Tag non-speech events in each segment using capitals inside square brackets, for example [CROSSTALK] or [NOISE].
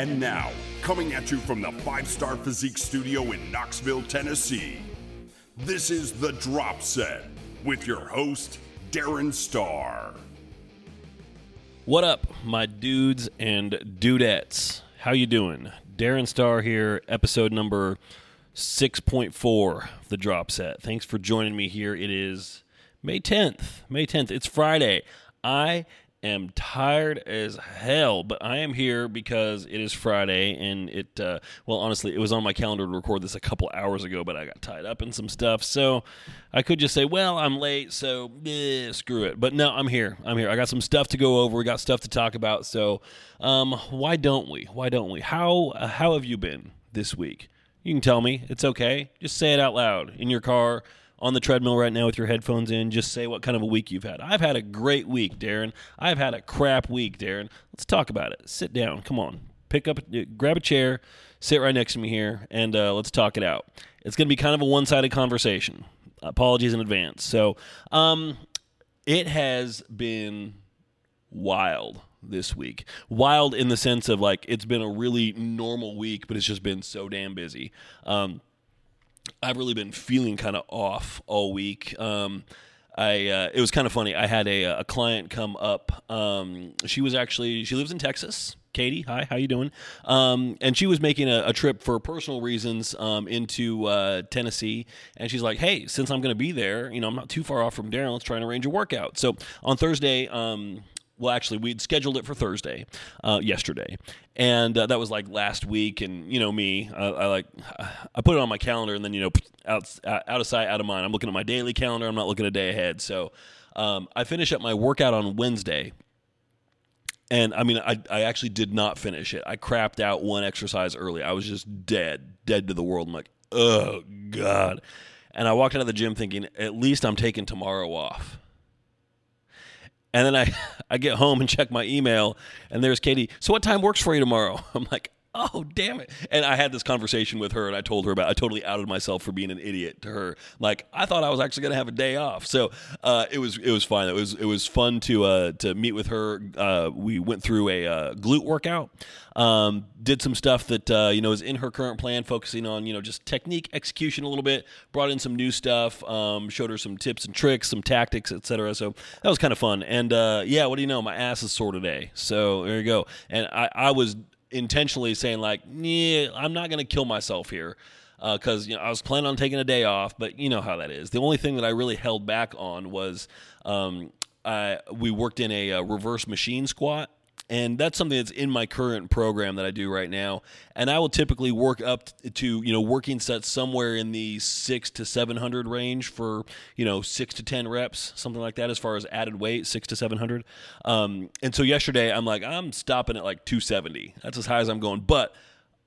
And now, coming at you from the Five Starr Physique Studio in Knoxville, Tennessee, this is The Drop Set with your host, Darren Starr. What up, my dudes and dudettes? How you doing? Darren Starr here, episode number 6.4 of The Drop Set. Thanks for joining me here. It is May 10th. May 10th. It's Friday. I am tired as hell, but I am here because it is Friday and it, uh, well, honestly, it was on my calendar to record this a couple hours ago, but I got tied up in some stuff. So I could just say, well, I'm late, so eh, screw it. But no, I'm here. I'm here. I got some stuff to go over. We got stuff to talk about. So um, why don't we? Why don't we? How, uh, how have you been this week? You can tell me. It's okay. Just say it out loud in your car on the treadmill right now with your headphones in, just say what kind of a week you've had. I've had a great week, Darren. I've had a crap week, Darren. Let's talk about it. Sit down. Come on. Pick up, grab a chair, sit right next to me here, and uh, let's talk it out. It's going to be kind of a one sided conversation. Apologies in advance. So, um, it has been wild this week. Wild in the sense of like it's been a really normal week, but it's just been so damn busy. Um, I've really been feeling kind of off all week. Um, I uh, it was kind of funny. I had a, a client come up. Um, she was actually she lives in Texas. Katie, hi, how you doing? Um, and she was making a, a trip for personal reasons um, into uh, Tennessee, and she's like, "Hey, since I'm going to be there, you know, I'm not too far off from Darren. Let's try and arrange a workout." So on Thursday, um, well, actually, we'd scheduled it for Thursday, uh, yesterday, and uh, that was like last week. And you know me, I, I, like [SIGHS] I put it on my calendar, and then you know, [SNIFFS] out out of sight, out of mind. I'm looking at my daily calendar. I'm not looking a day ahead. So um, I finish up my workout on Wednesday. And I mean, I, I actually did not finish it. I crapped out one exercise early. I was just dead, dead to the world. I'm like, oh, God. And I walked out of the gym thinking, at least I'm taking tomorrow off. And then I, [LAUGHS] I get home and check my email, and there's Katie. So what time works for you tomorrow? [LAUGHS] I'm like, oh damn it. And i had this conversation with her and i told her about i totally outed myself for being an idiot to her. Like i thought i was actually going to have a day off. So uh, it was it was fine. It was it was fun to uh, to meet with her. Uh, we went through a uh, glute workout. Um, did some stuff that uh, you know is in her current plan focusing on you know just technique execution a little bit. Brought in some new stuff um, showed her some tips and tricks some tactics etc so that was kind of fun. And uh, yeah what do you know? My ass is sore today. So there you go. And i, I was intentionally saying like, yeah, I'm not to kill myself here because uh, you know I was planning on taking a day off, but you know how that is. The only thing that I really held back on was um, I, we worked in a, a reverse machine squat and that's something that's in my current program that I do right now. And I will typically work up to you know working sets somewhere in the six to seven hundred range for you know six to ten reps, something like that, as far as added weight, six to seven hundred. Um, and so yesterday, I'm like, I'm stopping at like two seventy. That's as high as I'm going, but.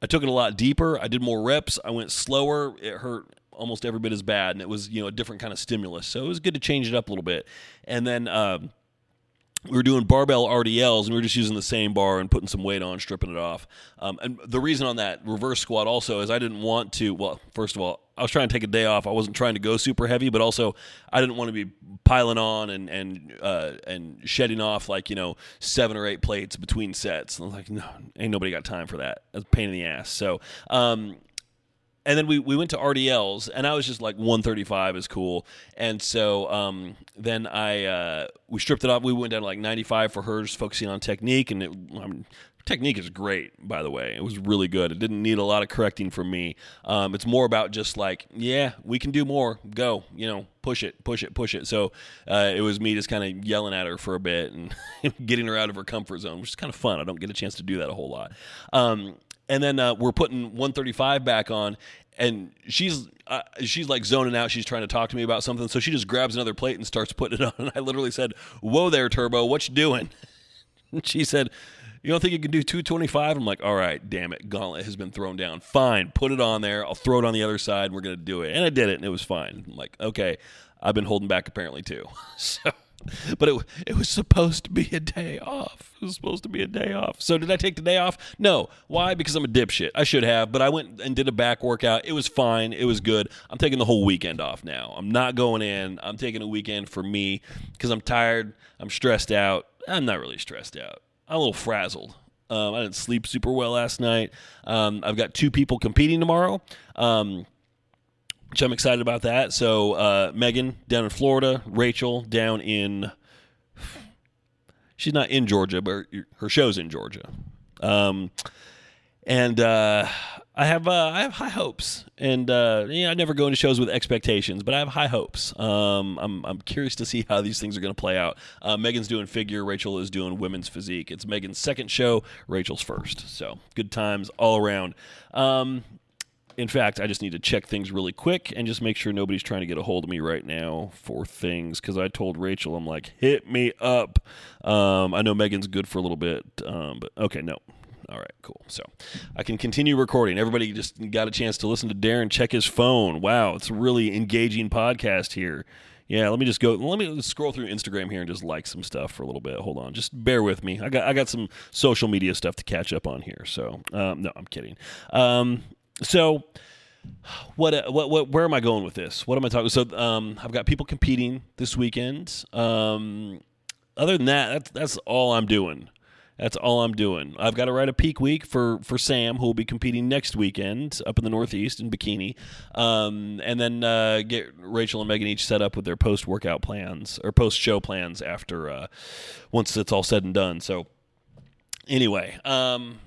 I took it a lot deeper. I did more reps. I went slower. It hurt almost every bit as bad, and it was you know a different kind of stimulus. So it was good to change it up a little bit. And then um, we were doing barbell RDLs and we were just using the same bar and putting some weight on, stripping it off. Um, and the reason on that reverse squat also is I didn't want to. Well, first of all, I was trying to take a day off. I wasn't trying to go super heavy, but also I didn't want to be piling on and and uh, and shedding off like you know seven or eight plates between sets. I was like, no, ain't nobody got time for that. That's a pain in the ass. So. Um, and then we, we went to RDLs, and I was just like 135 is cool. And so um, then I uh, we stripped it off. We went down to like 95 for hers, focusing on technique, and it, mean, technique is great. By the way, it was really good. It didn't need a lot of correcting from me. Um, it's more about just like, yeah, we can do more. Go, you know, push it, push it, push it. So uh, it was me just kind of yelling at her for a bit and [LAUGHS] getting her out of her comfort zone, which is kind of fun. I don't get a chance to do that a whole lot. And then uh, we're putting 135 back on and she's uh, she's like zoning out. She's trying to talk to me about something. So she just grabs another plate and starts putting it [LAUGHS] on. And i literally said whoa there turbo. What you doing? [LAUGHS] And she said you don't think you can do 225 i'm like all right damn it. Gauntlet has been thrown down. Fine. Put it on there. I'll throw it on the other side. We're to do it. And i did it and it was fine. I'm like okay. I've been holding back apparently too. [LAUGHS] So [LAUGHS] but it it was supposed to be a day off. It was supposed to be a day off. So did I take the day off? No. Why? Because I'm a dipshit. I should have, but I went and did a back workout. It was fine. It was good. I'm taking the whole weekend off now. I'm not going in. I'm taking a weekend for me because I'm tired. I'm stressed out. I'm not really stressed out. I'm a little frazzled. Um, I didn't sleep super well last night. Um, I've got two people competing tomorrow. Um, which I'm excited about that. So uh, Megan down in Florida, Rachel down in. She's not in Georgia, but her show's in Georgia. Um, and uh, I have uh, I have high hopes, and uh, I never go into shows with expectations, but I have high hopes. Um, I'm I'm curious to see how these things are going to play out. Uh, Megan's doing figure, Rachel is doing women's physique. It's Megan's second show, Rachel's first. So good times all around. Um, in fact, I just need to check things really quick and just make sure nobody's trying to get a hold of me right now for things because I told Rachel, I'm like, hit me up. Um, I know Megan's good for a little bit, um, but okay, no. All right, cool. So I can continue recording. Everybody just got a chance to listen to Darren check his phone. Wow, it's a really engaging podcast here. Yeah, let me just go. Let me scroll through Instagram here and just like some stuff for a little bit. Hold on, just bear with me. I got I got some social media stuff to catch up on here. So um, no, I'm kidding. Um, so what, uh, what what where am I going with this? What am I talking? So um, I've got people competing this weekend. Um, other than that, that's that's all I'm doing. That's all I'm doing. I've got to write a peak week for for Sam, who will be competing next weekend up in the Northeast in bikini, um, and then uh, get Rachel and Megan each set up with their post workout plans or post show plans after uh, once it's all said and done. So anyway, um,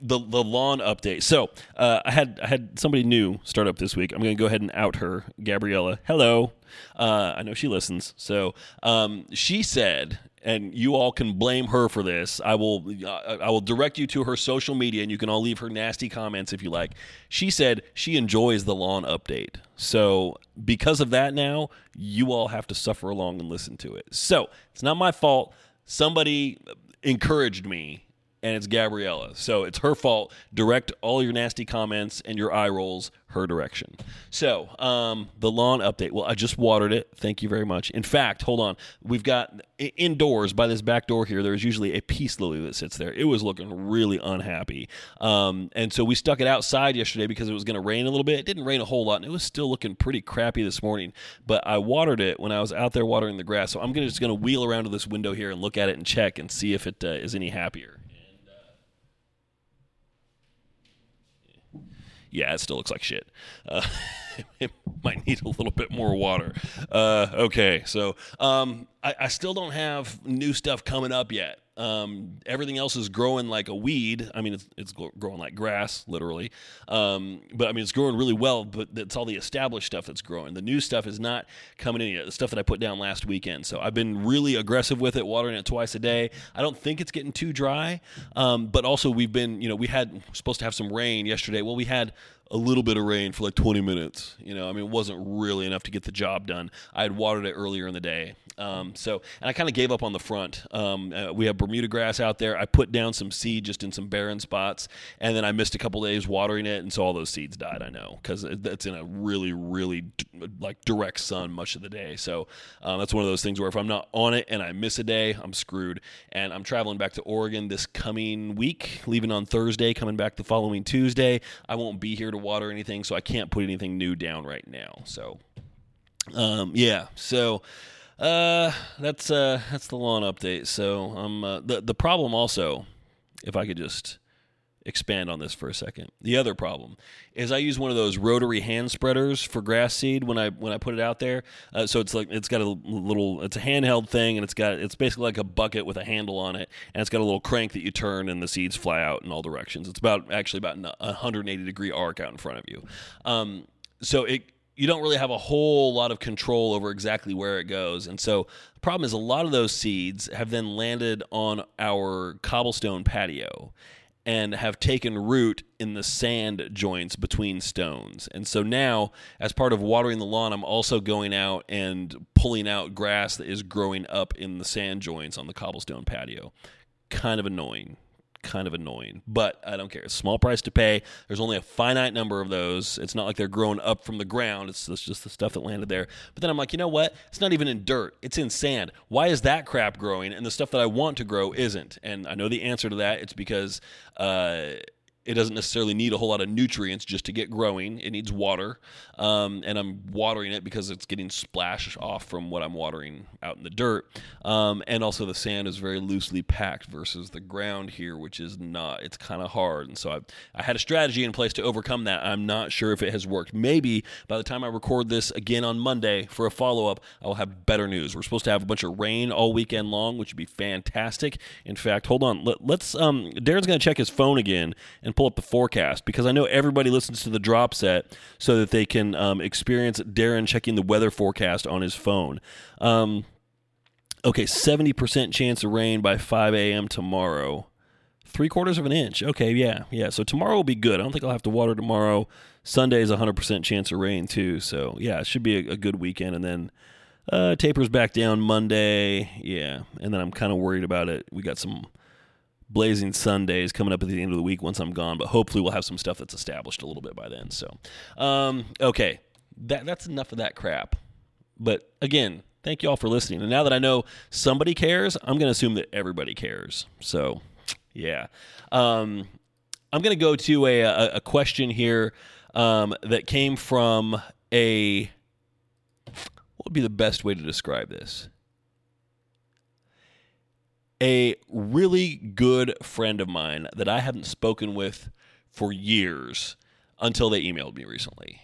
the the lawn update. So uh, I had I had somebody new start up this week. I'm going to go ahead and out her, Gabriella. Hello, uh, I know she listens. So um, she said, and you all can blame her for this. I will uh, I will direct you to her social media, and you can all leave her nasty comments if you like. She said she enjoys the lawn update. So because of that, now you all have to suffer along and listen to it. So it's not my fault. Somebody encouraged me and it's Gabriella. So it's her fault. Direct all your nasty comments and your eye rolls her direction. So um, the lawn update. Well, I just watered it. Thank you very much. In fact, hold on. We've got indoors by this back door here. There's usually a peace lily that sits there. It was looking really unhappy, um, and so we stuck it outside yesterday because it was going to rain a little bit. It didn't rain a whole lot, and it was still looking pretty crappy this morning. But I watered it when I was out there watering the grass. So I'm gonna, just going to wheel around to this window here and look at it and check and see if it uh, is any happier. Yeah, it still looks like shit. Uh, [LAUGHS] it might need a little bit more water. Uh, okay, so um, I, I, still don't have new stuff coming up yet. Um, everything else is growing like a weed. I mean, it's, it's growing like grass, literally. Um, but I mean, it's growing really well. But it's all the established stuff that's growing. The new stuff is not coming in yet. The stuff that I put down last weekend. So I've been really aggressive with it, watering it twice a day. I don't think it's getting too dry. Um, but also, we've been, you know, we had supposed to have some rain yesterday. Well, we had a little bit of rain for like 20 minutes. You know, I mean, it wasn't really enough to get the job done. I had watered it earlier in the day. Um, so, and I kind of gave up on the front. Um, uh, we have Bermuda grass out there. I put down some seed just in some barren spots, and then I missed a couple days watering it, and so all those seeds died. I know because it's in a really, really like direct sun much of the day. So um, that's one of those things where if I'm not on it and I miss a day, I'm screwed. And I'm traveling back to Oregon this coming week, leaving on Thursday, coming back the following Tuesday. I won't be here to water anything, so I can't put anything new down right now. So, um, yeah, so. Uh, that's uh, that's the lawn update. So, um, uh, the the problem also, if I could just expand on this for a second. The other problem is I use one of those rotary hand spreaders for grass seed when I when I put it out there. Uh, so it's like it's got a little it's a handheld thing and it's got it's basically like a bucket with a handle on it and it's got a little crank that you turn and the seeds fly out in all directions. It's about actually about a 180 degree arc out in front of you. Um, so it you don't really have a whole lot of control over exactly where it goes. And so the problem is a lot of those seeds have then landed on our cobblestone patio and have taken root in the sand joints between stones. And so now, as part of watering the lawn, I'm also going out and pulling out grass that is growing up in the sand joints on the cobblestone patio. Kind of annoying kind of annoying, but I don't care. Small price to pay. There's only a finite number of those. It's not like they're growing up from the ground. It's, it's just the stuff that landed there. But then I'm like, you know what? It's not even in dirt. It's in sand. Why is that crap growing and the stuff that I want to grow isn't? And I know the answer to that. It's because uh, it doesn't necessarily need a whole lot of nutrients just to get growing. It needs water, um, and I'm watering it because it's getting splash off from what I'm watering out in the dirt. Um, and also, the sand is very loosely packed versus the ground here, which is not. It's kind of hard, and so I, I had a strategy in place to overcome that. I'm not sure if it has worked. Maybe by the time I record this again on Monday for a follow up, I will have better news. We're supposed to have a bunch of rain all weekend long, which would be fantastic. In fact, hold on. Let, us um, Darren's going to check his phone again and pull up the forecast because I know everybody listens to the drop set so that they can um, experience Darren checking the weather forecast on his phone. Um, okay, 70% chance of rain by 5 a.m. tomorrow. Three quarters of an inch. Okay, yeah, yeah. So tomorrow will be good. I don't think I'll have to water tomorrow. Sunday is 100% chance of rain, too. So, yeah, it should be a, a good weekend. And then uh, tapers back down Monday. Yeah. And then I'm kind of worried about it. We got some blazing Sundays coming up at the end of the week once I'm gone, but hopefully we'll have some stuff that's established a little bit by then. So, um, okay, that that's enough of that crap. But again, thank you all for listening. And now that I know somebody cares, I'm going to assume that everybody cares. So, yeah, um, I'm going to go to a, a, a question here um, that came from a. What would be the best way to describe this? A really good friend of mine that I hadn't spoken with for years until they emailed me recently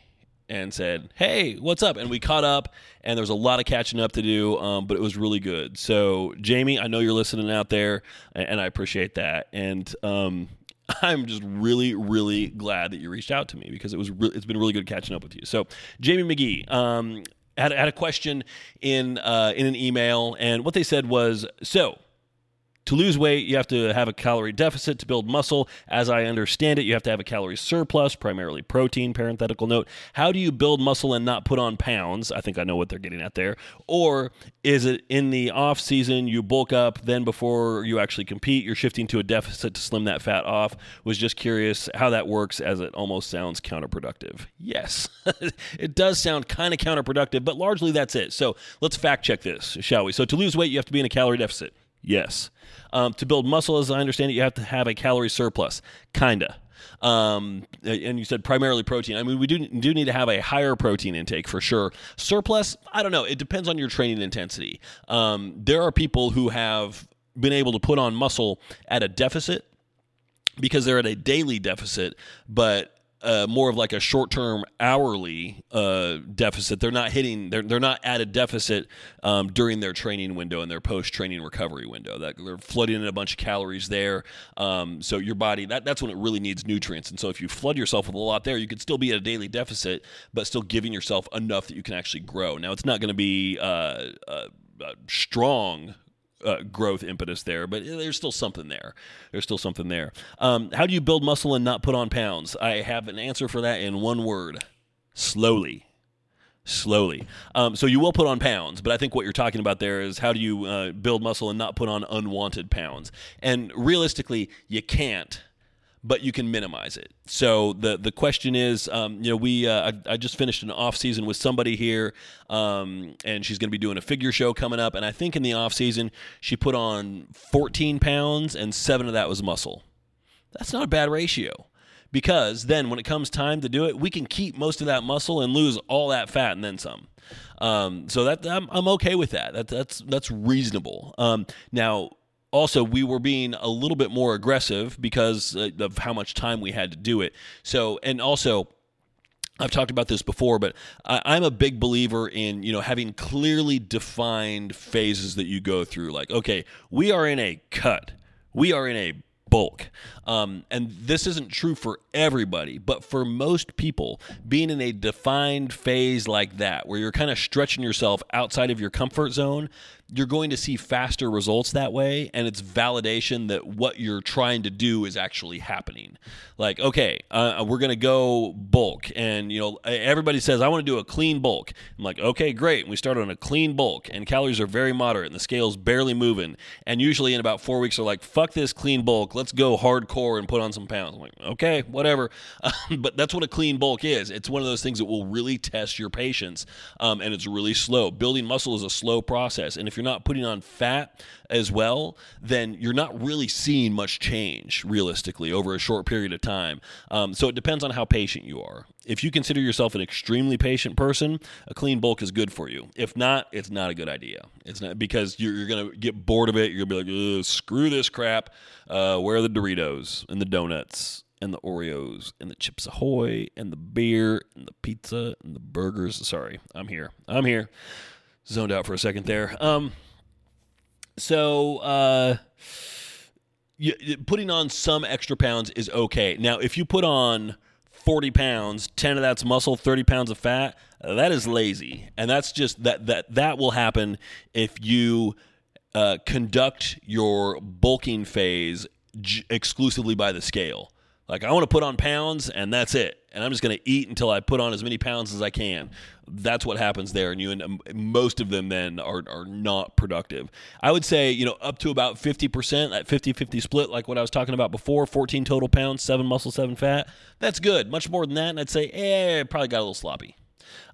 and said, "Hey, what's up?" And we caught up, and there was a lot of catching up to do, um, but it was really good. So, Jamie, I know you're listening out there, and I appreciate that. And um, [LAUGHS] I'm just really, really glad that you reached out to me because it was re- it's been really good catching up with you. So, Jamie McGee. Um, had, had a question in uh, in an email, and what they said was, "So, to lose weight, you have to have a calorie deficit. To build muscle, as I understand it, you have to have a calorie surplus, primarily protein. Parenthetical note. How do you build muscle and not put on pounds? I think I know what they're getting at there. Or is it in the off season you bulk up, then before you actually compete, you're shifting to a deficit to slim that fat off? Was just curious how that works, as it almost sounds counterproductive. Yes, [LAUGHS] it does sound kind of counterproductive, but largely that's it. So let's fact check this, shall we? So to lose weight, you have to be in a calorie deficit. Yes. Um, to build muscle, as I understand it, you have to have a calorie surplus. Kinda. Um, and you said primarily protein. I mean, we do do need to have a higher protein intake for sure. Surplus, I don't know. It depends on your training intensity. Um, there are people who have been able to put on muscle at a deficit because they're at a daily deficit, but uh, more of like a short term hourly uh, deficit. They're not hitting. They're they're not at a deficit um, during their training window and their post training recovery window. That they're flooding in a bunch of calories there. Um, so your body that that's when it really needs nutrients. And so if you flood yourself with a lot there, you could still be at a daily deficit, but still giving yourself enough that you can actually grow. Now it's not going to be uh, uh, uh strong uh, growth impetus there, but there's still something there. There's still something there. Um, how do you build muscle and not put on pounds? I have an answer for that in one word slowly. Slowly. Um, so you will put on pounds, but I think what you're talking about there is how do you uh, build muscle and not put on unwanted pounds? And realistically, you can't but you can minimize it. So the the question is, um, you know, we uh, I, I, just finished an off season with somebody here, um, and she's going to be doing a figure show coming up. And I think in the off season she put on 14 pounds, and seven of that was muscle. That's not a bad ratio. Because then, when it comes time to do it, we can keep most of that muscle and lose all that fat and then some. Um, so that I'm, I'm okay with that. that that's that's reasonable. Um, now, also we were being a little bit more aggressive because uh, of how much time we had to do it. So, and also, I've talked about this before, but I, am a big believer in you know having clearly defined phases that you go through. Like, okay, we are in a cut, we are in a bulk. Um, and this isn't true for everybody, but for most people, being in a defined phase like that, where you're kind of stretching yourself outside of your comfort zone, you're going to see faster results that way and it's validation that what you're trying to do is actually happening. Like okay uh, we're going to go bulk and you know everybody says i want to do a clean bulk. I'm like okay great. And we start on a clean bulk and calories are very moderate and the scale's barely moving. And usually in about four weeks they're like fuck this clean bulk let's go hardcore and put on some pounds. I'm like okay whatever. [LAUGHS] But that's what a clean bulk is. It's one of those things that will really test your patience um, and it's really slow. Building muscle is a slow process and if if you're not putting on fat as well, then you're not really seeing much change realistically over a short period of time. Um, so it depends on how patient you are. If you consider yourself an extremely patient person, a clean bulk is good for you. If not, it's not a good idea. It's not because you're, you're going to get bored of it. You're going to be like, screw this crap. Uh, where are the Doritos and the donuts? and the Oreos and the Chips Ahoy and the beer and the pizza and the burgers. Sorry, I'm here. I'm here. Zoned out for a second there. Um, so uh, putting on some extra pounds is okay. Now, if you put on 40 pounds, 10 of that's muscle, 30 pounds of fat, that is lazy. And that's just that that that will happen if you uh, conduct your bulking phase j- exclusively by the scale. Like I want to put on pounds and that's it. And I'm just going to eat until I put on as many pounds as I can. That's what happens there and you and most of them then are are not productive. I would say, you know, up to about 50%, that 50-50 split like what I was talking about before, 14 total pounds, 7 muscle, 7 fat. That's good. Much more than that and I'd say, "Eh, probably got a little sloppy."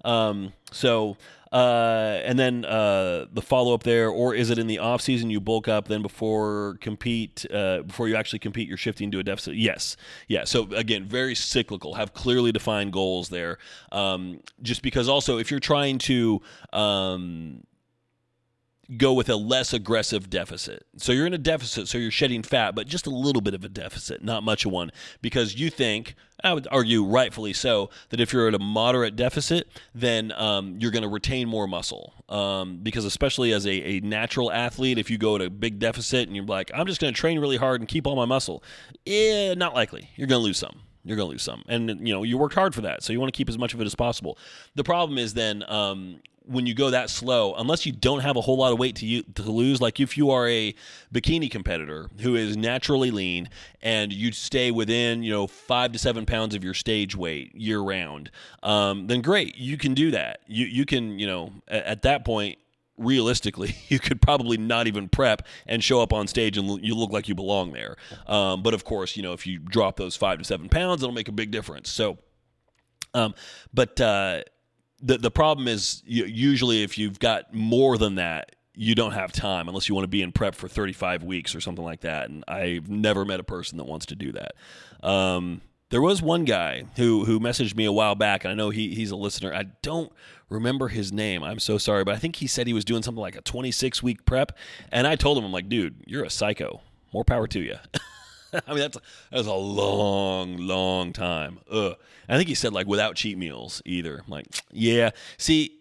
Um, so uh, and then uh, the follow up there, or is it in the off season you bulk up, then before compete, uh, before you actually compete, you're shifting to a deficit? Yes, yeah. So again, very cyclical. Have clearly defined goals there. Um, just because also, if you're trying to um, go with a less aggressive deficit. So you're in a deficit, so you're shedding fat, but just a little bit of a deficit, not much of one, because you think, I would argue rightfully so, that if you're at a moderate deficit, then um, you're going to retain more muscle. Um, because especially as a, a natural athlete, if you go at a big deficit and you're like, I'm just going to train really hard and keep all my muscle, eh, not likely. You're going to lose some you're going to lose some and you know you worked hard for that so you want to keep as much of it as possible the problem is then um, when you go that slow, unless you don't have a whole lot of weight to you, to lose, like if you are a bikini competitor who is naturally lean and you stay within you know five to seven pounds of your stage weight year round, um, then great, you can do that. You you can you know at, at that point realistically, [LAUGHS] you could probably not even prep and show up on stage and you look like you belong there. Um, but of course, you know, if you drop those five to seven pounds, it'll make a big difference. So, um, but uh, the the problem is usually if you've got more than that you don't have time unless you want to be in prep for 35 weeks or something like that and i've never met a person that wants to do that. Um, there was one guy who who messaged me a while back and i know he, he's a listener. I don't remember his name i'm so sorry but i think he said he was doing something like a 26 week prep and i told him i'm like dude you're a psycho. More power to you [LAUGHS] [LAUGHS] I mean, that's that's a long, long time. Ugh. I think he said like without cheat meals either. I'm like, yeah. See,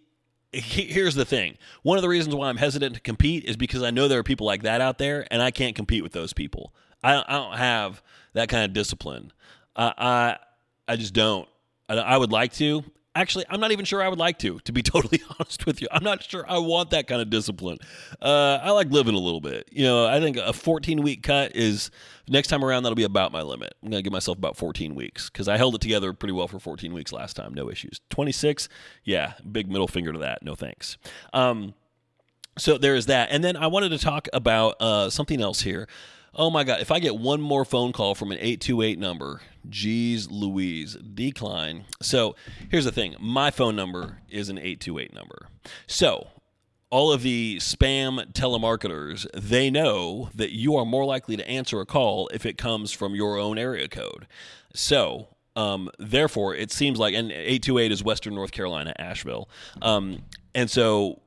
here's the thing. One of the reasons why I'm hesitant to compete is because I know there are people like that out there, and I can't compete with those people. I, I don't have that kind of discipline. I I, I just don't. I, I would like to actually, I'm not even sure I would like to, to be [LAUGHS] totally honest with you. I'm not sure I want that kind of discipline. Uh, I like living a little bit. You know, I think a 14 week cut is next time around, that'll be about my limit. I'm going to give myself about 14 weeks because I held it together pretty well for 14 weeks last time. No issues. 26, yeah, big middle finger to that. No thanks. Um, so there is that. And then I wanted to talk about uh, something else here. Oh my God, if I get one more phone call from an 828 number, geez Louise, decline. So here's the thing my phone number is an 828 number. So all of the spam telemarketers, they know that you are more likely to answer a call if it comes from your own area code. So, um, therefore, it seems like, and 828 is Western North Carolina, Asheville. Um, and so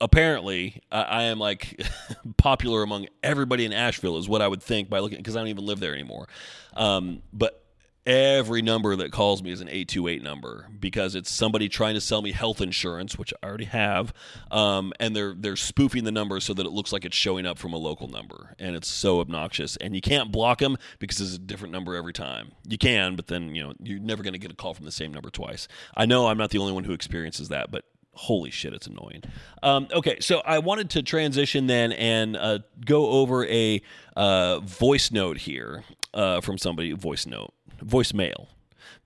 apparently uh, I am like [LAUGHS] popular among everybody in Asheville is what I would think by looking because I don't even live there anymore. Um, but every number that calls me is an 828 number because it's somebody trying to sell me health insurance which i already have um, and they're they're spoofing the number so that it looks like it's showing up from a local number and it's so obnoxious and you can't block them because it's a different number every time you can but then you know you're never going to get a call from the same number twice i know i'm not the only one who experiences that but holy shit, it's annoying. Um, okay, so I wanted to transition then and uh, go over a uh, voice note here uh, from somebody. Voice note, voicemail,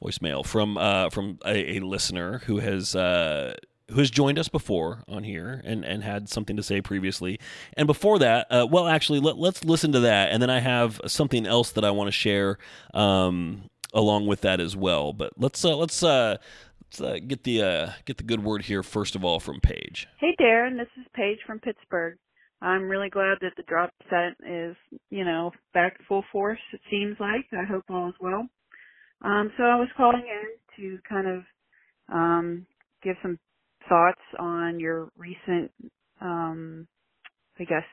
voicemail from uh, from a, a, listener who has. Uh, who has joined us before on here and, and had something to say previously. And before that, uh, well, actually, let, us listen to that. And then I have something else that I want to share um, along with that as well. But let's uh, let's uh, let's uh, get the uh, get the good word here first of all from Paige. Hey Darren, this is Paige from Pittsburgh. I'm really glad that the drop set is, you know, back full force, it seems like. I hope all is well. Um, so I was calling in to kind of um, give some thoughts on your recent, um, I guess,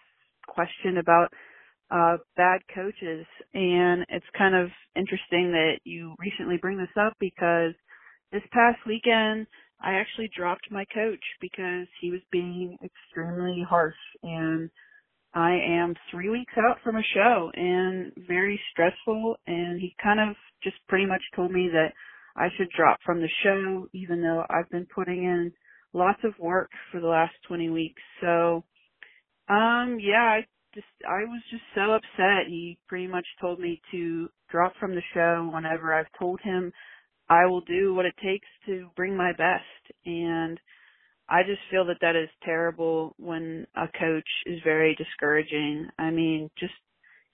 question about uh, bad coaches. And it's kind of interesting that you recently bring this up because this past weekend I actually dropped my coach because he was being extremely harsh and I am three weeks out from a show and very stressful and he kind of just pretty much told me that I should drop from the show even though I've been putting in lots of work for the last 20 weeks. So, um, yeah, I just, I was just so upset. He pretty much told me to drop from the show whenever I've told him I will do what it takes to bring my best. And I just feel that that is terrible when a coach is very discouraging. I mean, just,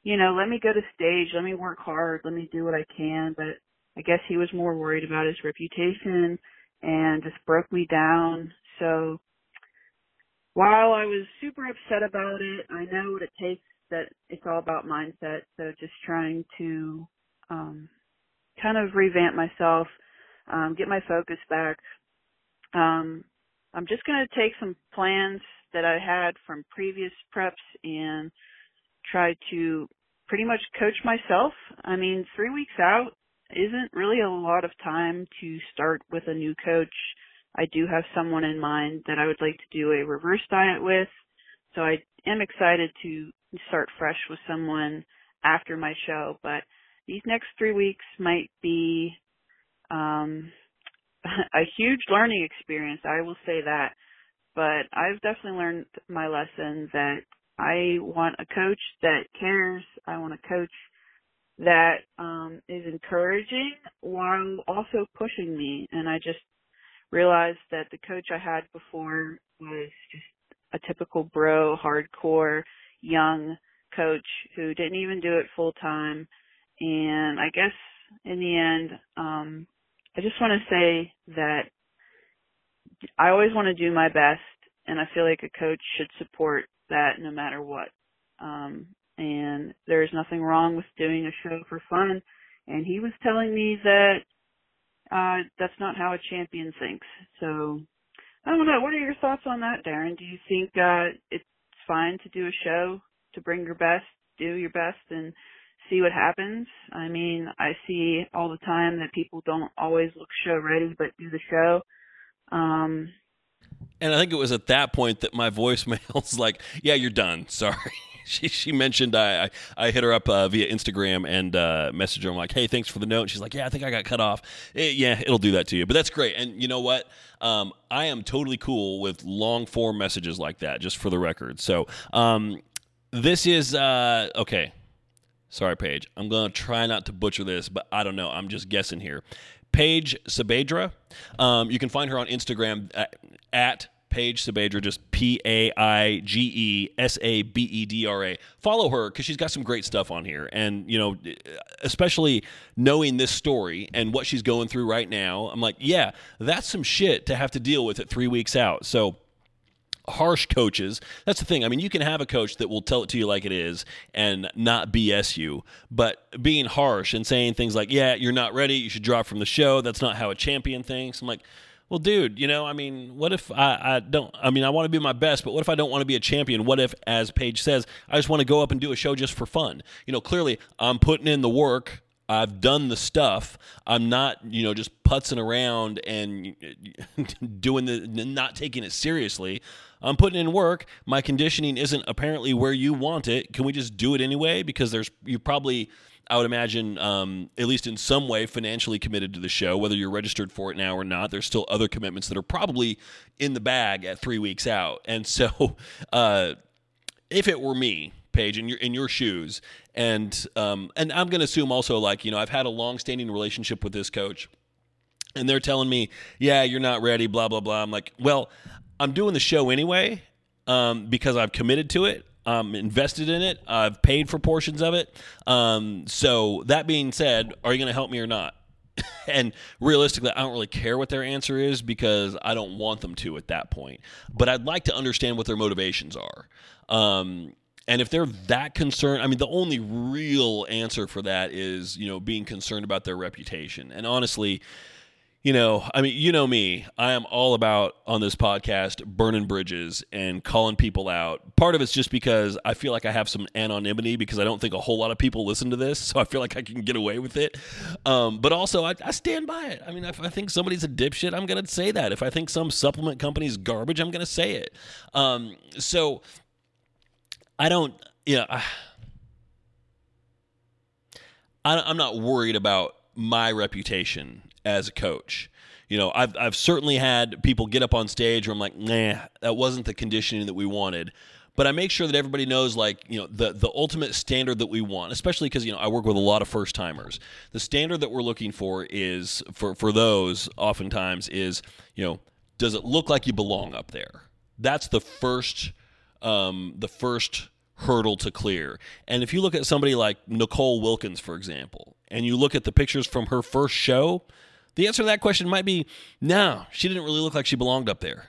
you know, let me go to stage, let me work hard, let me do what I can. But I guess he was more worried about his reputation and just broke me down. So while I was super upset about it, I know what it takes that it's all about mindset. So just trying to, um, kind of revamp myself, um, get my focus back. Um, I'm just going to take some plans that I had from previous preps and try to pretty much coach myself. I mean, three weeks out isn't really a lot of time to start with a new coach. I do have someone in mind that I would like to do a reverse diet with. So I am excited to start fresh with someone after my show, but these next three weeks might be um, [LAUGHS] a huge learning experience. I will say that, but I've definitely learned my lesson that I want a coach that cares. I want a coach that um, is encouraging while also pushing me. And I just realized that the coach I had before was just a typical bro, hardcore, young coach who didn't even do it full time and I guess in the end, um, I just want to say that I always want to do my best, and I feel like a coach should support that no matter what. Um, and there's nothing wrong with doing a show for fun. And he was telling me that uh, that's not how a champion thinks. So I don't know. What are your thoughts on that, Darren? Do you think uh, it's fine to do a show to bring your best, do your best, and see what happens. I mean, I see all the time that people don't always look show ready, but do the show. Um, and I think it was at that point that my voicemail's [LAUGHS] like, "Yeah, you're done. Sorry." [LAUGHS] she she mentioned I I, I hit her up uh, via Instagram and uh, messaged her. I'm like, "Hey, thanks for the note." And she's like, "Yeah, I think I got cut off." It, eh, yeah, it'll do that to you, but that's great. And you know what? Um, I am totally cool with long form messages like that, just for the record. So um, this is uh, okay. Sorry, Paige. I'm to try not to butcher this, but I don't know. I'm just guessing here. Paige Sabedra. Um, you can find her on Instagram at, at Paige Sabedra, just P A I G E S A B E D R A. Follow her because she's got some great stuff on here. And, you know, especially knowing this story and what she's going through right now, I'm like, yeah, that's some shit to have to deal with it three weeks out. So, harsh coaches. That's the thing. I mean, you can have a coach that will tell it to you like it is and not BS you, but being harsh and saying things like, yeah, you're not ready, you should drop from the show, that's not how a champion thinks. I'm like, well, dude, you know, I mean, what if I, I don't, I mean, I want to be my best, but what if I don't want to be a champion? What if, as Paige says, I just want to go up and do a show just for fun? You know, clearly I'm putting in the work I've done the stuff. I'm not, you know, just putzing around and [LAUGHS] doing the not taking it seriously. I'm putting in work. My conditioning isn't apparently where you want it. Can we just do it anyway? Because there's you probably I would imagine, um, at least in some way, financially committed to the show, whether you're registered for it now or not. There's still other commitments that are probably in the bag at three weeks out. And so, [LAUGHS] uh, if it were me, Paige, in your in your shoes, and um, and I'm going to assume also like you know I've had a long standing relationship with this coach, and they're telling me, yeah, you're not ready, blah blah blah. I'm like, well, I'm doing the show anyway um, because I've committed to it. I'm invested in it. I've paid for portions of it. Um, so that being said, are you going to help me or not? [LAUGHS] and realistically, I don't really care what their answer is because I don't want them to at that point. But I'd like to understand what their motivations are. Um, and if they're that concerned, I mean, the only real answer for that is, you know, being concerned about their reputation. And honestly, you know, I mean, you know me. I am all about on this podcast burning bridges and calling people out. Part of it's just because I feel like I have some anonymity because I don't think a whole lot of people listen to this, so I feel like I can get away with it. Um, but also, I, I, stand by it. I mean, if I think somebody's a dipshit, I'm going to say that. If I think some supplement company's garbage, I'm going to say it. Um, so I don't, yeah. You know, I, I'm not worried about my reputation as a coach. You know, I've I've certainly had people get up on stage where I'm like, nah, that wasn't the conditioning that we wanted. But I make sure that everybody knows, like, you know, the the ultimate standard that we want, especially because you know I work with a lot of first timers. The standard that we're looking for is for for those oftentimes is, you know, does it look like you belong up there? That's the first um, the first hurdle to clear. And if you look at somebody like Nicole Wilkins, for example, and you look at the pictures from her first show, the answer to that question might be no, she didn't really look like she belonged up there.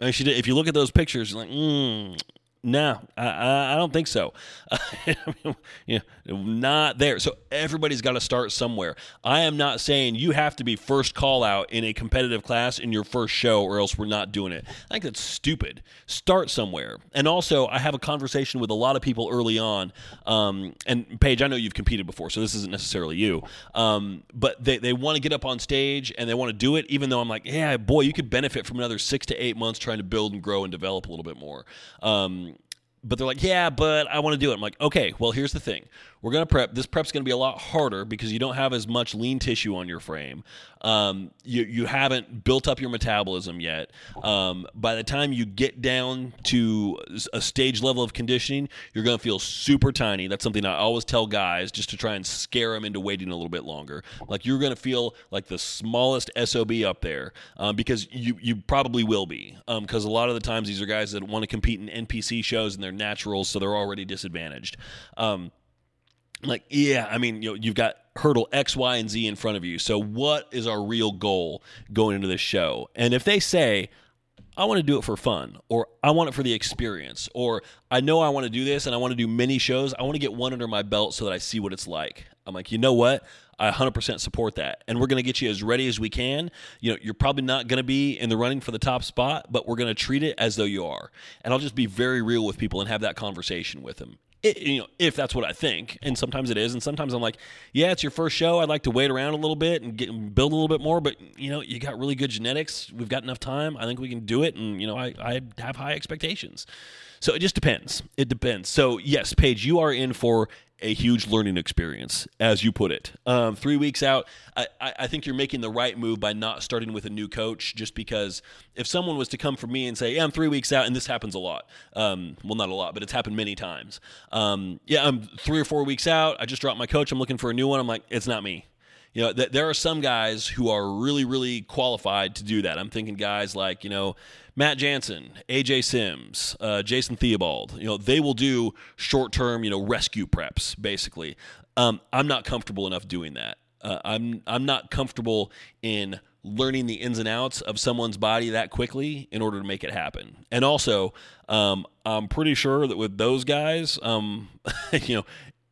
I mean, she did, if you look at those pictures, you're like, mm, no, I, I don't think so. [LAUGHS] yeah, not there. So everybody's got to start somewhere. I am not saying you have to be first call out in a competitive class in your first show, or else we're not doing it. I think that's stupid. Start somewhere. And also, I have a conversation with a lot of people early on. Um, and Paige, I know you've competed before, so this isn't necessarily you. Um, but they, they want to get up on stage and they want to do it, even though I'm like, yeah, boy, you could benefit from another six to eight months trying to build and grow and develop a little bit more. Um, but they're like, yeah, but I want to do it. I'm like, okay, well, here's the thing. We're going to prep. This prep's going to be a lot harder because you don't have as much lean tissue on your frame. Um, you, you haven't built up your metabolism yet. Um, by the time you get down to a stage level of conditioning, you're going to feel super tiny. That's something I always tell guys just to try and scare them into waiting a little bit longer. Like you're going to feel like the smallest SOB up there um, because you, you probably will be. Because um, a lot of the times these are guys that want to compete in NPC shows and they're naturals, so they're already disadvantaged. Um, like yeah i mean you know you've got hurdle x y and z in front of you so what is our real goal going into this show and if they say i want to do it for fun or i want it for the experience or i know i want to do this and i want to do many shows i want to get one under my belt so that i see what it's like i'm like you know what I 100% support that. And we're going to get you as ready as we can. You know, you're probably not going to be in the running for the top spot, but we're going to treat it as though you are. And I'll just be very real with people and have that conversation with them. It, you know, if that's what I think, and sometimes it is, and sometimes I'm like, yeah, it's your first show. I'd like to wait around a little bit and get build a little bit more, but you know, you got really good genetics. We've got enough time. I think we can do it, and you know, I I have high expectations. So it just depends. It depends. So yes, Paige, you are in for a huge learning experience, as you put it. Um, three weeks out, I, I, think you're making the right move by not starting with a new coach. Just because if someone was to come for me and say, "Yeah, I'm three weeks out," and this happens a lot, um, well, not a lot, but it's happened many times. Um, yeah, I'm three or four weeks out. I just dropped my coach. I'm looking for a new one. I'm like, it's not me. You know, th- there are some guys who are really, really qualified to do that. I'm thinking guys like, you know, Matt Jansen, AJ Sims, uh, Jason Theobald, you know, they will do short term, you know, rescue preps, basically. Um, I'm not comfortable enough doing that. Uh, I'm I'm not comfortable in learning the ins and outs of someone's body that quickly in order to make it happen. And also, um, I'm pretty sure that with those guys, um, [LAUGHS] you know,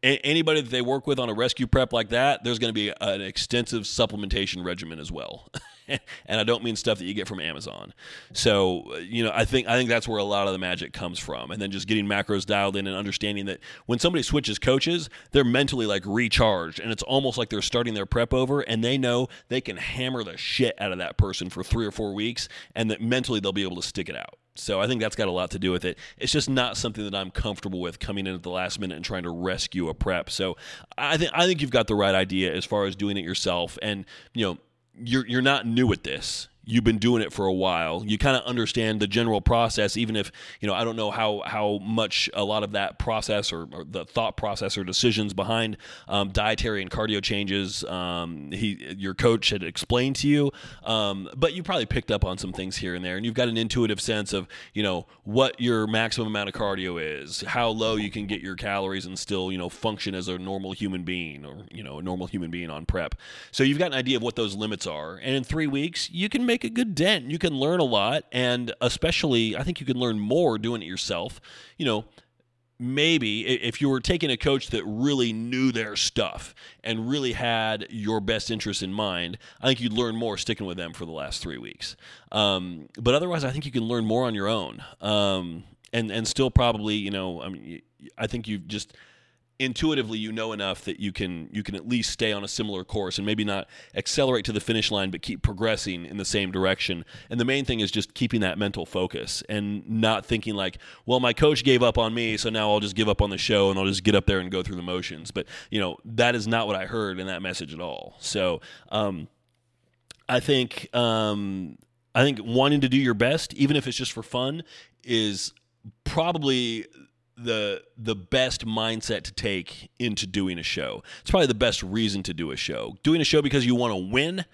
anybody that they work with on a rescue prep like that, there's going to be an extensive supplementation regimen as well. [LAUGHS] [LAUGHS] and I don't mean stuff that you get from Amazon. So, uh, you know, I think I think that's where a lot of the magic comes from. And then just getting macros dialed in and understanding that when somebody switches coaches, they're mentally like recharged and it's almost like they're starting their prep over and they know they can hammer the shit out of that person for 3 or 4 weeks and that mentally they'll be able to stick it out. So I think that's got a lot to do with it. It's just not something that I'm comfortable with coming in at the last minute and trying to rescue a prep. So I think I think you've got the right idea as far as doing it yourself. And you know, you're you're not new at this. You've been doing it for a while. You kind of understand the general process, even if you know I don't know how how much a lot of that process or, or the thought process or decisions behind um, dietary and cardio changes. Um, he your coach had explained to you, um, but you probably picked up on some things here and there, and you've got an intuitive sense of you know what your maximum amount of cardio is, how low you can get your calories and still you know function as a normal human being or you know a normal human being on prep. So you've got an idea of what those limits are, and in three weeks you can make a good dent. You can learn a lot, and especially I think you can learn more doing it yourself. You know maybe if you were taking a coach that really knew their stuff and really had your best interest in mind, I think you'd learn more sticking with them for the last three weeks. Um, but otherwise, I think you can learn more on your own, um, and and still probably, you know, I mean, I think you've just intuitively you know enough that you can you can at least stay on a similar course and maybe not accelerate to the finish line but keep progressing in the same direction. And the main thing is just keeping that mental focus and not thinking like well my coach gave up on me so now I'll just give up on the show and I'll just get up there and go through the motions. But you know that is not what I heard in that message at all. So um, I think um, I think wanting to do your best even if it's just for fun is probably the the best mindset to take into doing a show. It's probably the best reason to do a show. Doing a show because you want to win.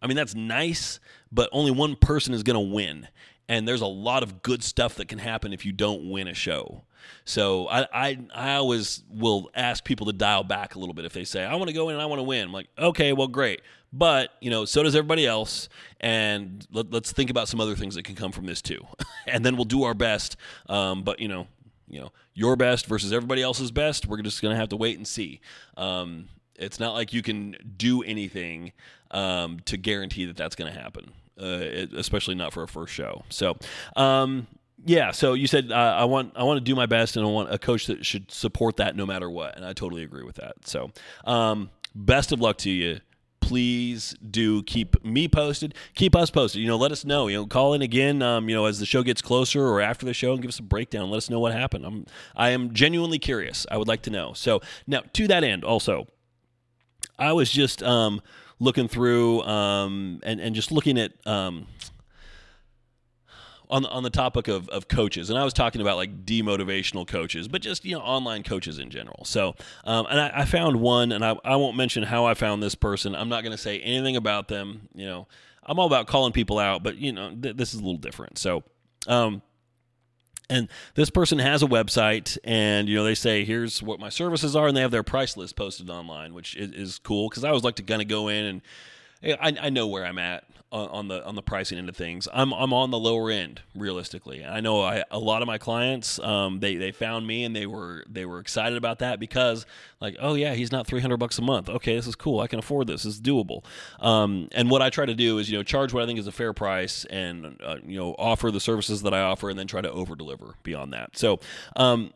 I mean that's nice, but only one person is going to win. And there's a lot of good stuff that can happen if you don't win a show. So I, I I always will ask people to dial back a little bit if they say I want to go in and I want to win. I'm like, okay, well, great, but you know, so does everybody else, and let, us think about some other things that can come from this too, [LAUGHS] and then we'll do our best. Um, but you know, you know your best versus everybody else's best. We're just to have to wait and see. Um, it's not like you can do anything um, to guarantee that that's to happen, uh, it, especially not for a first show. So. Um, yeah, so you said uh, I want I want to do my best, and I want a coach that should support that no matter what, and I totally agree with that. So, um, best of luck to you please do keep me posted, keep us posted. You know, let us know. You know, call in again. Um, you know, as the show gets closer or after the show, and give us a breakdown. Let us know what happened. I'm I am genuinely curious. I would like to know. So now to that end, also, I was just um, looking through um, and and just looking at um, on the, on the topic of, of coaches, and I was talking about like demotivational coaches, but just you know online coaches in general. So, um, and I, I, found one, and I, I won't mention how I found this person. I'm not going to say anything about them. You know, I'm all about calling people out, but you know th- this is a little different. So, um, and this person has a website and you know they say here's what my services are and they have their price list posted online which is, is cool because i always like to kind of go in and I, I know where I'm at on, the on the pricing end of things. I'm I'm on the lower end realistically. I know I, a lot of my clients um, they they found me and they were they were excited about that because like oh yeah he's not 300 bucks a month. Okay, this is cool. I can afford this. Is doable. Um, and what I try to do is you know charge what I think is a fair price and uh, you know offer the services that I offer and then try to over deliver beyond that. So um,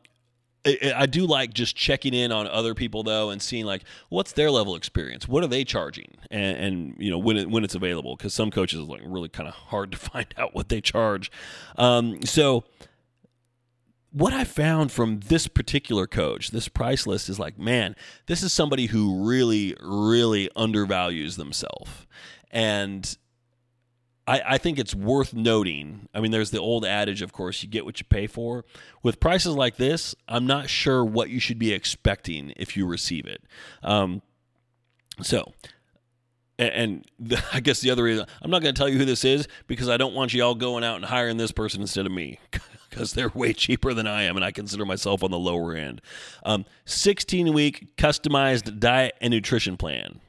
I do like just checking in on other people though and seeing like what's their level experience, what are they charging, and, and you know when it, when it's available because some coaches are like really kind of hard to [LAUGHS] find out what they charge. Um, so what I found from this particular coach, this price list is like, man, this is somebody who really, really undervalues themselves, and I, I think it's worth noting. I mean, there's the old adage, of course, you get what you pay for. With prices like this, I'm not sure what you should be expecting if you receive it. Um, so, and, the, [LAUGHS] I guess the other reason I'm not going to tell you who this is because I don't want you all going out and hiring this person instead of me [LAUGHS] because they're way cheaper than I am, and I consider myself on the lower end. Um, 16 week customized diet and nutrition plan,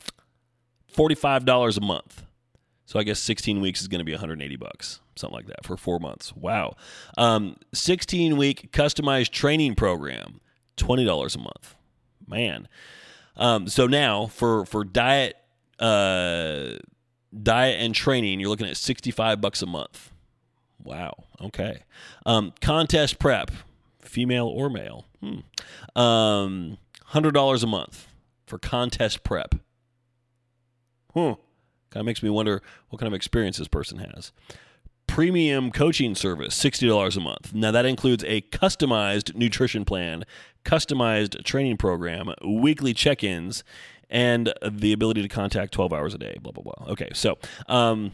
$45 a month. So I guess 16 weeks is going to be 180 bucks, something like that for four months. Wow. Um, 16 week customized training program, $20 a month. Man. Um, so now for, for diet, uh, diet and training, you're looking at 65 bucks a month. Wow. Okay. Um, contest prep, female or male. Hmm. Um, $100 a month for contest prep. Huh. Kind of makes me wonder what kind of experience this person has. Premium coaching service, $60 a month. Now, that includes a customized nutrition plan, customized training program, weekly check ins, and the ability to contact 12 hours a day, blah, blah, blah. Okay, so um,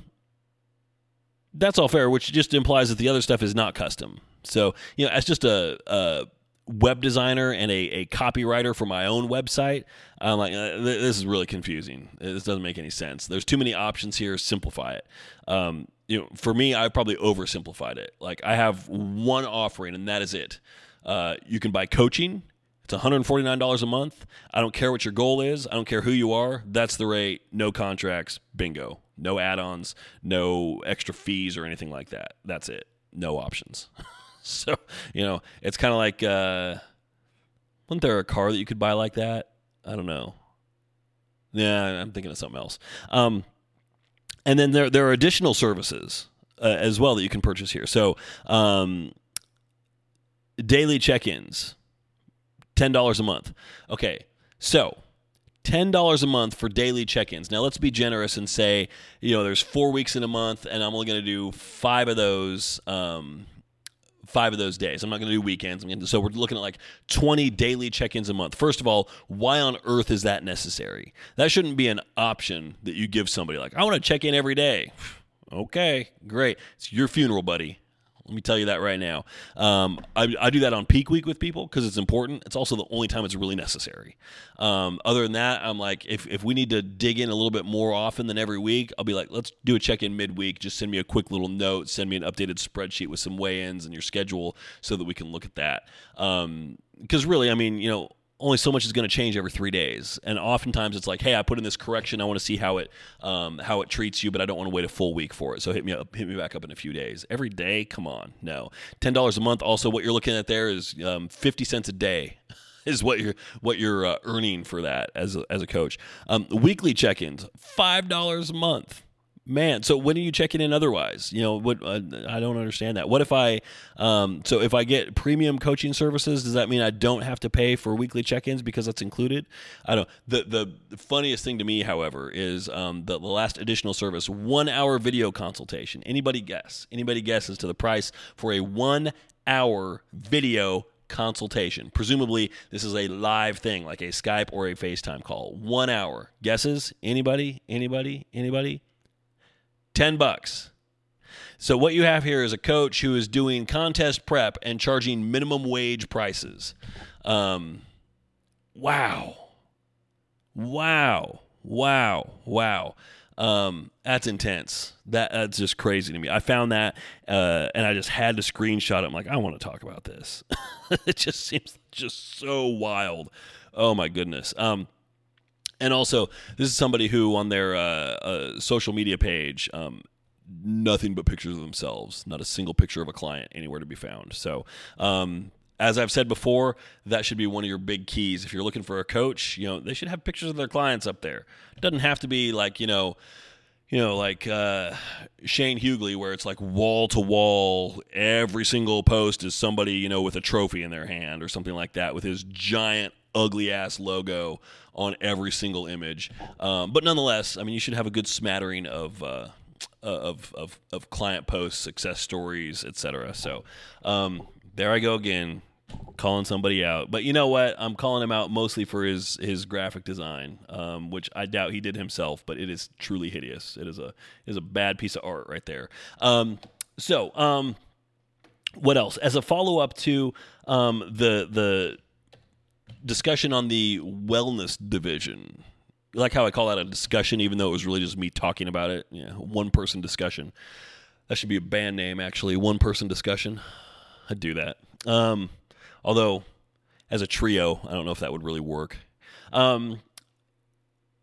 that's all fair, which just implies that the other stuff is not custom. So, you know, as just a, a web designer and a, a copywriter for my own website, I'm like, uh, this is really confusing. This doesn't make any sense. There's too many options here. Simplify it. Um, you know, for me, I probably oversimplified it. Like I have one offering, and that is it. Uh, you can buy coaching. It's $149 a month. I don't care what your goal is. I don't care who you are. That's the rate. No contracts. Bingo. No add-ons. No extra fees or anything like that. That's it. No options. [LAUGHS] [LAUGHS] so you know, it's kind of like, uh, wasn't there a car that you could buy like that? I don't know. Yeah, I'm thinking of something else. Um, and then there there are additional services uh, as well that you can purchase here. So, um, daily check-ins, ten dollars a month. Okay, so ten dollars a month for daily check-ins. Now let's be generous and say, you know, there's four weeks in a month, and I'm only going to do five of those. Um, five of those days. I'm not going to do weekends. I'm gonna, so we're looking at like 20 daily check-ins a month. First of all, why on earth is that necessary? That shouldn't be an option that you give somebody like, I want to check in every day. [SIGHS] okay, great. It's your funeral, buddy. Let me tell you that right now. Um, I, I, do that on peak week with people because it's important. It's also the only time it's really necessary. Um, other than that, I'm like, if, if we need to dig in a little bit more often than every week, I'll be like, let's do a check in midweek. Just send me a quick little note, send me an updated spreadsheet with some weigh ins and your schedule so that we can look at that. Because um, really, I mean, you know, only so much is going to change every three days, and oftentimes it's like, hey, I put in this correction. I want to see how it um, how it treats you, but I don't want to wait a full week for it. So hit me up, hit me back up in a few days. Every day, come on, no, ten dollars a month. Also, what you're looking at there is um, fifty cents a day. [LAUGHS] Is what you're what you're uh, earning for that as a, as a coach. Um, weekly check-ins, five dollars a month man so when are you checking in otherwise you know what uh, i don't understand that what if i um, so if i get premium coaching services does that mean i don't have to pay for weekly check-ins because that's included i don't the the funniest thing to me however is um, the, the last additional service one hour video consultation anybody guess anybody guess as to the price for a one hour video consultation. Presumably, this is a live thing like a Skype or a FaceTime call. One hour. Guesses? Anybody? Anybody? Anybody? 10 bucks. So what you have here is a coach who is doing contest prep and charging minimum wage prices. Um, wow. Wow. Wow. Wow. Um, that's intense. That that's just crazy to me. I found that, uh, and I just had to screenshot it. I'm like, I want to talk about this. [LAUGHS] it just seems just so wild. Oh my goodness. Um, and also, this is somebody who on their uh, uh, social media page, um, nothing but pictures of themselves, not a single picture of a client anywhere to be found. So, um, as I've said before, that should be one of your big keys. If you're looking for a coach, you know, they should have pictures of their clients up there. It doesn't have to be like, you know, you know, like uh, Shane Hughley, where it's like wall to wall, every single post is somebody, you know, with a trophy in their hand or something like that with his giant, ugly ass logo on every single image. Um, but nonetheless, I mean, you should have a good smattering of. Uh, of, of, of client posts, success stories, etc. So um, there I go again, calling somebody out. But you know what? I'm calling him out mostly for his his graphic design, um, which I doubt he did himself, but it is truly hideous. It is a is a bad piece of art right there. Um, so um, what else? As a follow up to um, the the discussion on the wellness division. You like how I call that a discussion, even though it was really just me talking about it. Yeah, one person discussion. That should be a band name, actually. One person discussion. I'd do that. Um, although, as a trio, I don't know if that would really work. Um,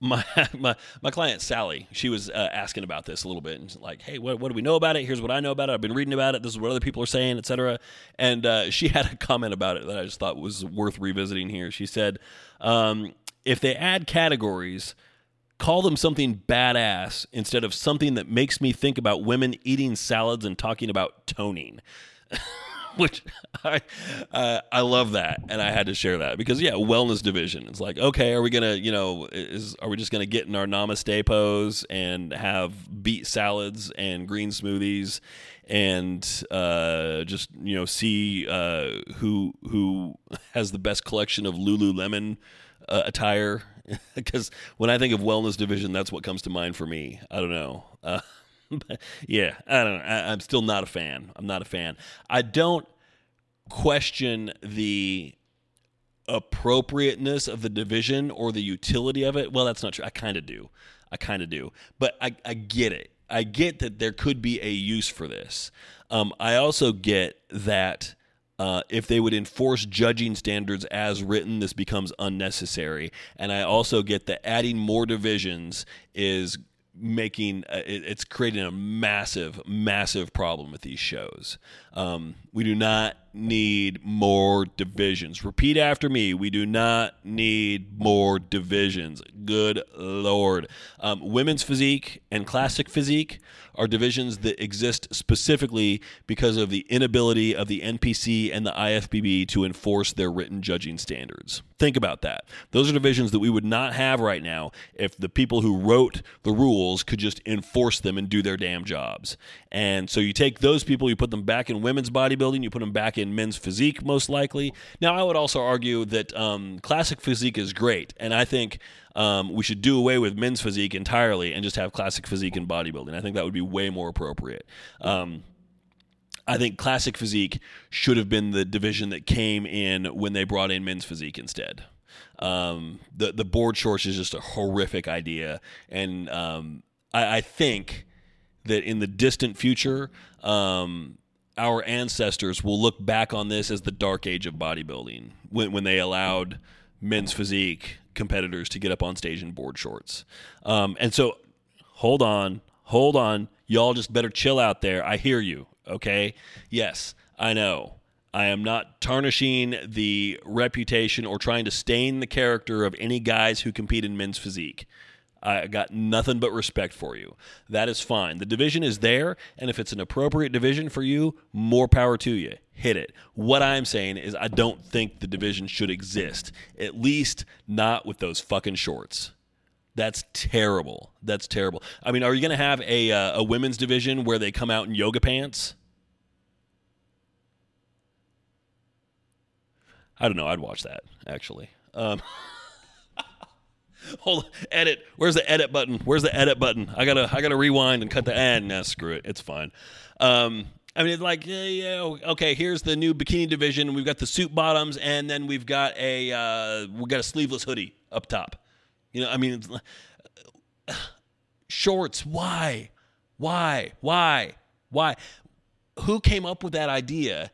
my [LAUGHS] my my client Sally, she was uh, asking about this a little bit, and like, hey, what, what do we know about it? Here's what I know about it. I've been reading about it. This is what other people are saying, etc. And uh, [LAUGHS] she had a comment about it that I just thought was worth revisiting here. She said, um, if they add categories, call them something badass instead of something that makes me think about women eating salads and talking about toning. [LAUGHS] [LAUGHS] which [LAUGHS] I uh, I love that, and I had to share that because yeah, wellness division. It's like okay, are we gonna you know is are we just gonna get in our namaste pose and have beet salads and green smoothies and uh, just you know see uh, who who has the best collection of Lululemon uh, attire [LAUGHS] because when I think of wellness division, that's what comes to mind for me. I don't know. [LAUGHS] Uh, yeah, I don't know. I, I'm still not a fan. I'm not a fan. I don't question the appropriateness of the division or the utility of it. Well, that's not true. I kind of do. I kind of do. But I, I get it. I get that there could be a use for this. Um, I also get that uh, if they would enforce judging standards as written, this becomes unnecessary. And I also get that adding more divisions is making uh, it's creating a massive massive problem with these shows. Um, we do not need more divisions. Repeat after me. We do not need more divisions. Good lord. Um, women's physique and classic physique are divisions that exist specifically because of the inability of the npc and the ifbb to enforce their written judging standards. Think about that. Those are divisions that we would not have right now if the people who wrote the rules could just enforce them and do their damn jobs. And so you take those people you put them back in women's bodybuilding you put them back in men's physique most likely now i would also argue that um, classic physique is great and i think um, we should do away with men's physique entirely and just have classic physique in bodybuilding. I think that would be way more appropriate. Um, I think classic physique should have been the division that came in when they brought in men's physique instead. Um, the the board shorts is just a horrific idea, and um, I, I, think that in the distant future, um, our ancestors will look back on this as the dark age of bodybuilding when when they allowed men's physique competitors to get up on stage in board shorts. Um, and so, hold on, hold on. Y'all just better chill out there. I hear you, okay? Yes, I know. I am not tarnishing the reputation or trying to stain the character of any guys who compete in men's physique. I got nothing but respect for you. That is fine. The division is there, and if it's an appropriate division for you, more power to you. Hit it. What I'm saying is, I don't think the division should exist, at least not with those fucking shorts. That's terrible. That's terrible. I mean, are you going to have a uh, a women's division where they come out in yoga pants? I don't know. I'd watch that actually. Um, [LAUGHS] Hold on, edit. Where's the edit button? Where's the edit button? I gotta I gotta rewind and cut the ad. Nah, screw it. It's fine. Um, I mean, it's like, yeah, yeah, okay. Here's the new bikini division. We've got the suit bottoms, and then we've got a uh, we got a sleeveless hoodie up top. You know, I mean, [SIGHS] shorts. Why? Why? Why? Why? Who came up with that idea?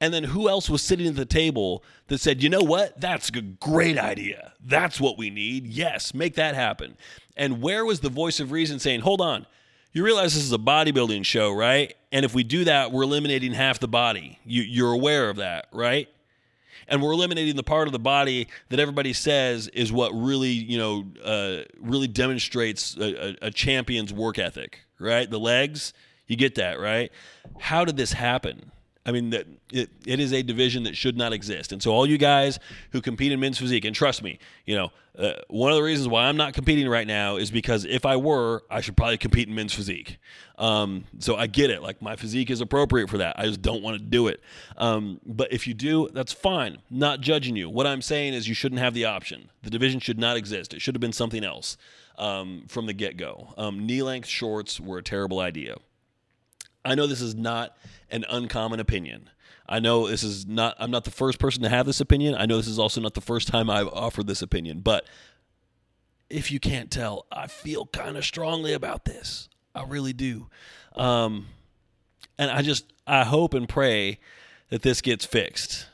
And then who else was sitting at the table that said, you know what? That's a great idea. That's what we need. Yes, make that happen. And where was the voice of reason saying, hold on, you realize this is a bodybuilding show, right? And if we do that, we're eliminating half the body. You, are aware of that, right? And we're eliminating the part of the body that everybody says is what really, you know, uh, really demonstrates a, a, a champion's work ethic, right? The legs, you get that, right? How did this happen? I mean, that it, it is a division that should not exist. And so, all you guys who compete in men's physique, and trust me, you know, uh, one of the reasons why I'm not competing right now is because if I were, I should probably compete in men's physique. Um, so I get it. Like my physique is appropriate for that. I just don't want to do it. Um, but if you do, that's fine. Not judging you. What I'm saying is you shouldn't have the option. The division should not exist. It should have been something else um, from the get go. Um, knee length shorts were a terrible idea. I know this is not an uncommon opinion. I know this is not, I'm not the first person to have this opinion. I know this is also not the first time I've offered this opinion, but if you can't tell, I feel kind of strongly about this. I really do. Um, and I just, I hope and pray that this gets fixed.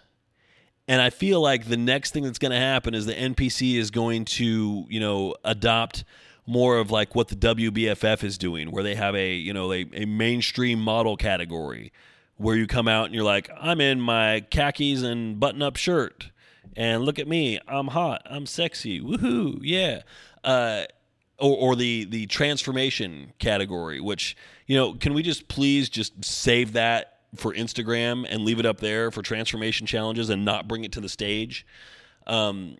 And I feel like the next thing that's going to happen is the NPC is going to, you know, adopt more of like what the WBFF is doing, where they have a you know a, a mainstream model category where you come out and you're like, I'm in my khakis and button up shirt, and look at me, I'm hot, I'm sexy, woohoo, yeah. Uh, or, or the the transformation category, which you know, can we just please just save that for Instagram and leave it up there for transformation challenges and not bring it to the stage? Um,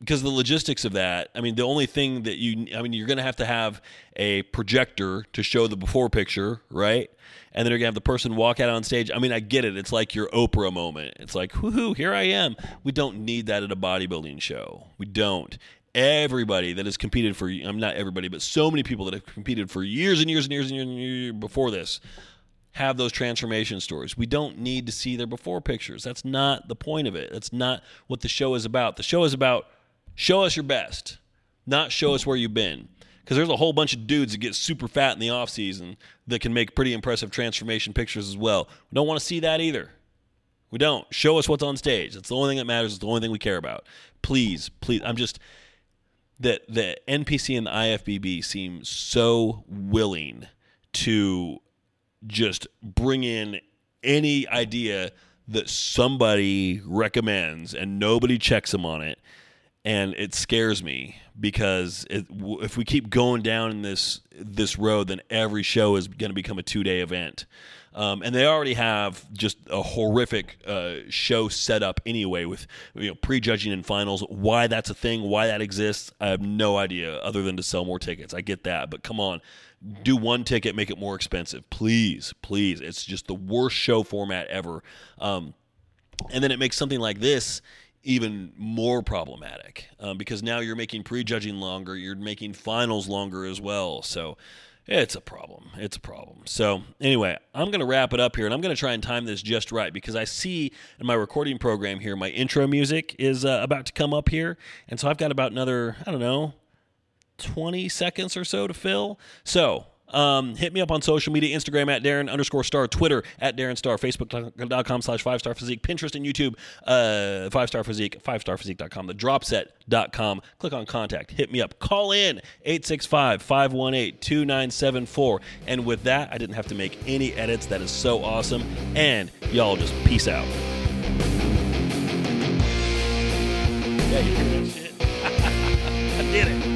because the logistics of that, I mean, the only thing that you, I mean, you're going to have to have a projector to show the before picture, right? And then you're going to have the person walk out on stage. I mean, I get it. It's like your Oprah moment. It's like, whoo, here I am. We don't need that at a bodybuilding show. We don't. everybody that has competed for I'm not everybody, but so many people that have competed for years and years and years and years, and years before this have those transformation stories. We don't need to see their before pictures. That's not the point of it. That's not what the show is about. The show is about show us your best, not show us where you've been. Because there's a whole bunch of dudes that get super fat in the off season that can make pretty impressive transformation pictures as well. We don't want to see that either. We don't. Show us what's on stage. That's the only thing that matters. It's the only thing we care about. Please, please. I'm just that the NPC and the IFBB seem so willing to just bring in any idea that somebody recommends and nobody checks them on it and it scares me because it, if we keep going down this this road then every show is going to become a two-day event um, and they already have just a horrific uh, show set up anyway with you know prejudging and finals. Why that's a thing, why that exists, I have no idea other than to sell more tickets. I get that, but come on, do one ticket, make it more expensive, please, please. It's just the worst show format ever. Um, and then it makes something like this even more problematic um, because now you're making prejudging longer, you're making finals longer as well. So it's a problem. It's a problem. So, anyway, I'm going to wrap it up here and I'm going to try and time this just right because I see in my recording program here, my intro music is uh, about to come up here. And so I've got about another, I don't know, 20 seconds or so to fill. So, um, hit me up on social media Instagram at Darren underscore Starr, Twitter at Darren Starr, Facebook.com slash Five Starr Physique, Pinterest and YouTube, uh, Five Starr Physique, Five Starr Physique.com, the dropset.com. Click on contact, hit me up, call in 865 518 2974. And with that, I didn't have to make any edits. That is so awesome. And y'all just peace out. Yeah, you hear that shit? [LAUGHS] I did it.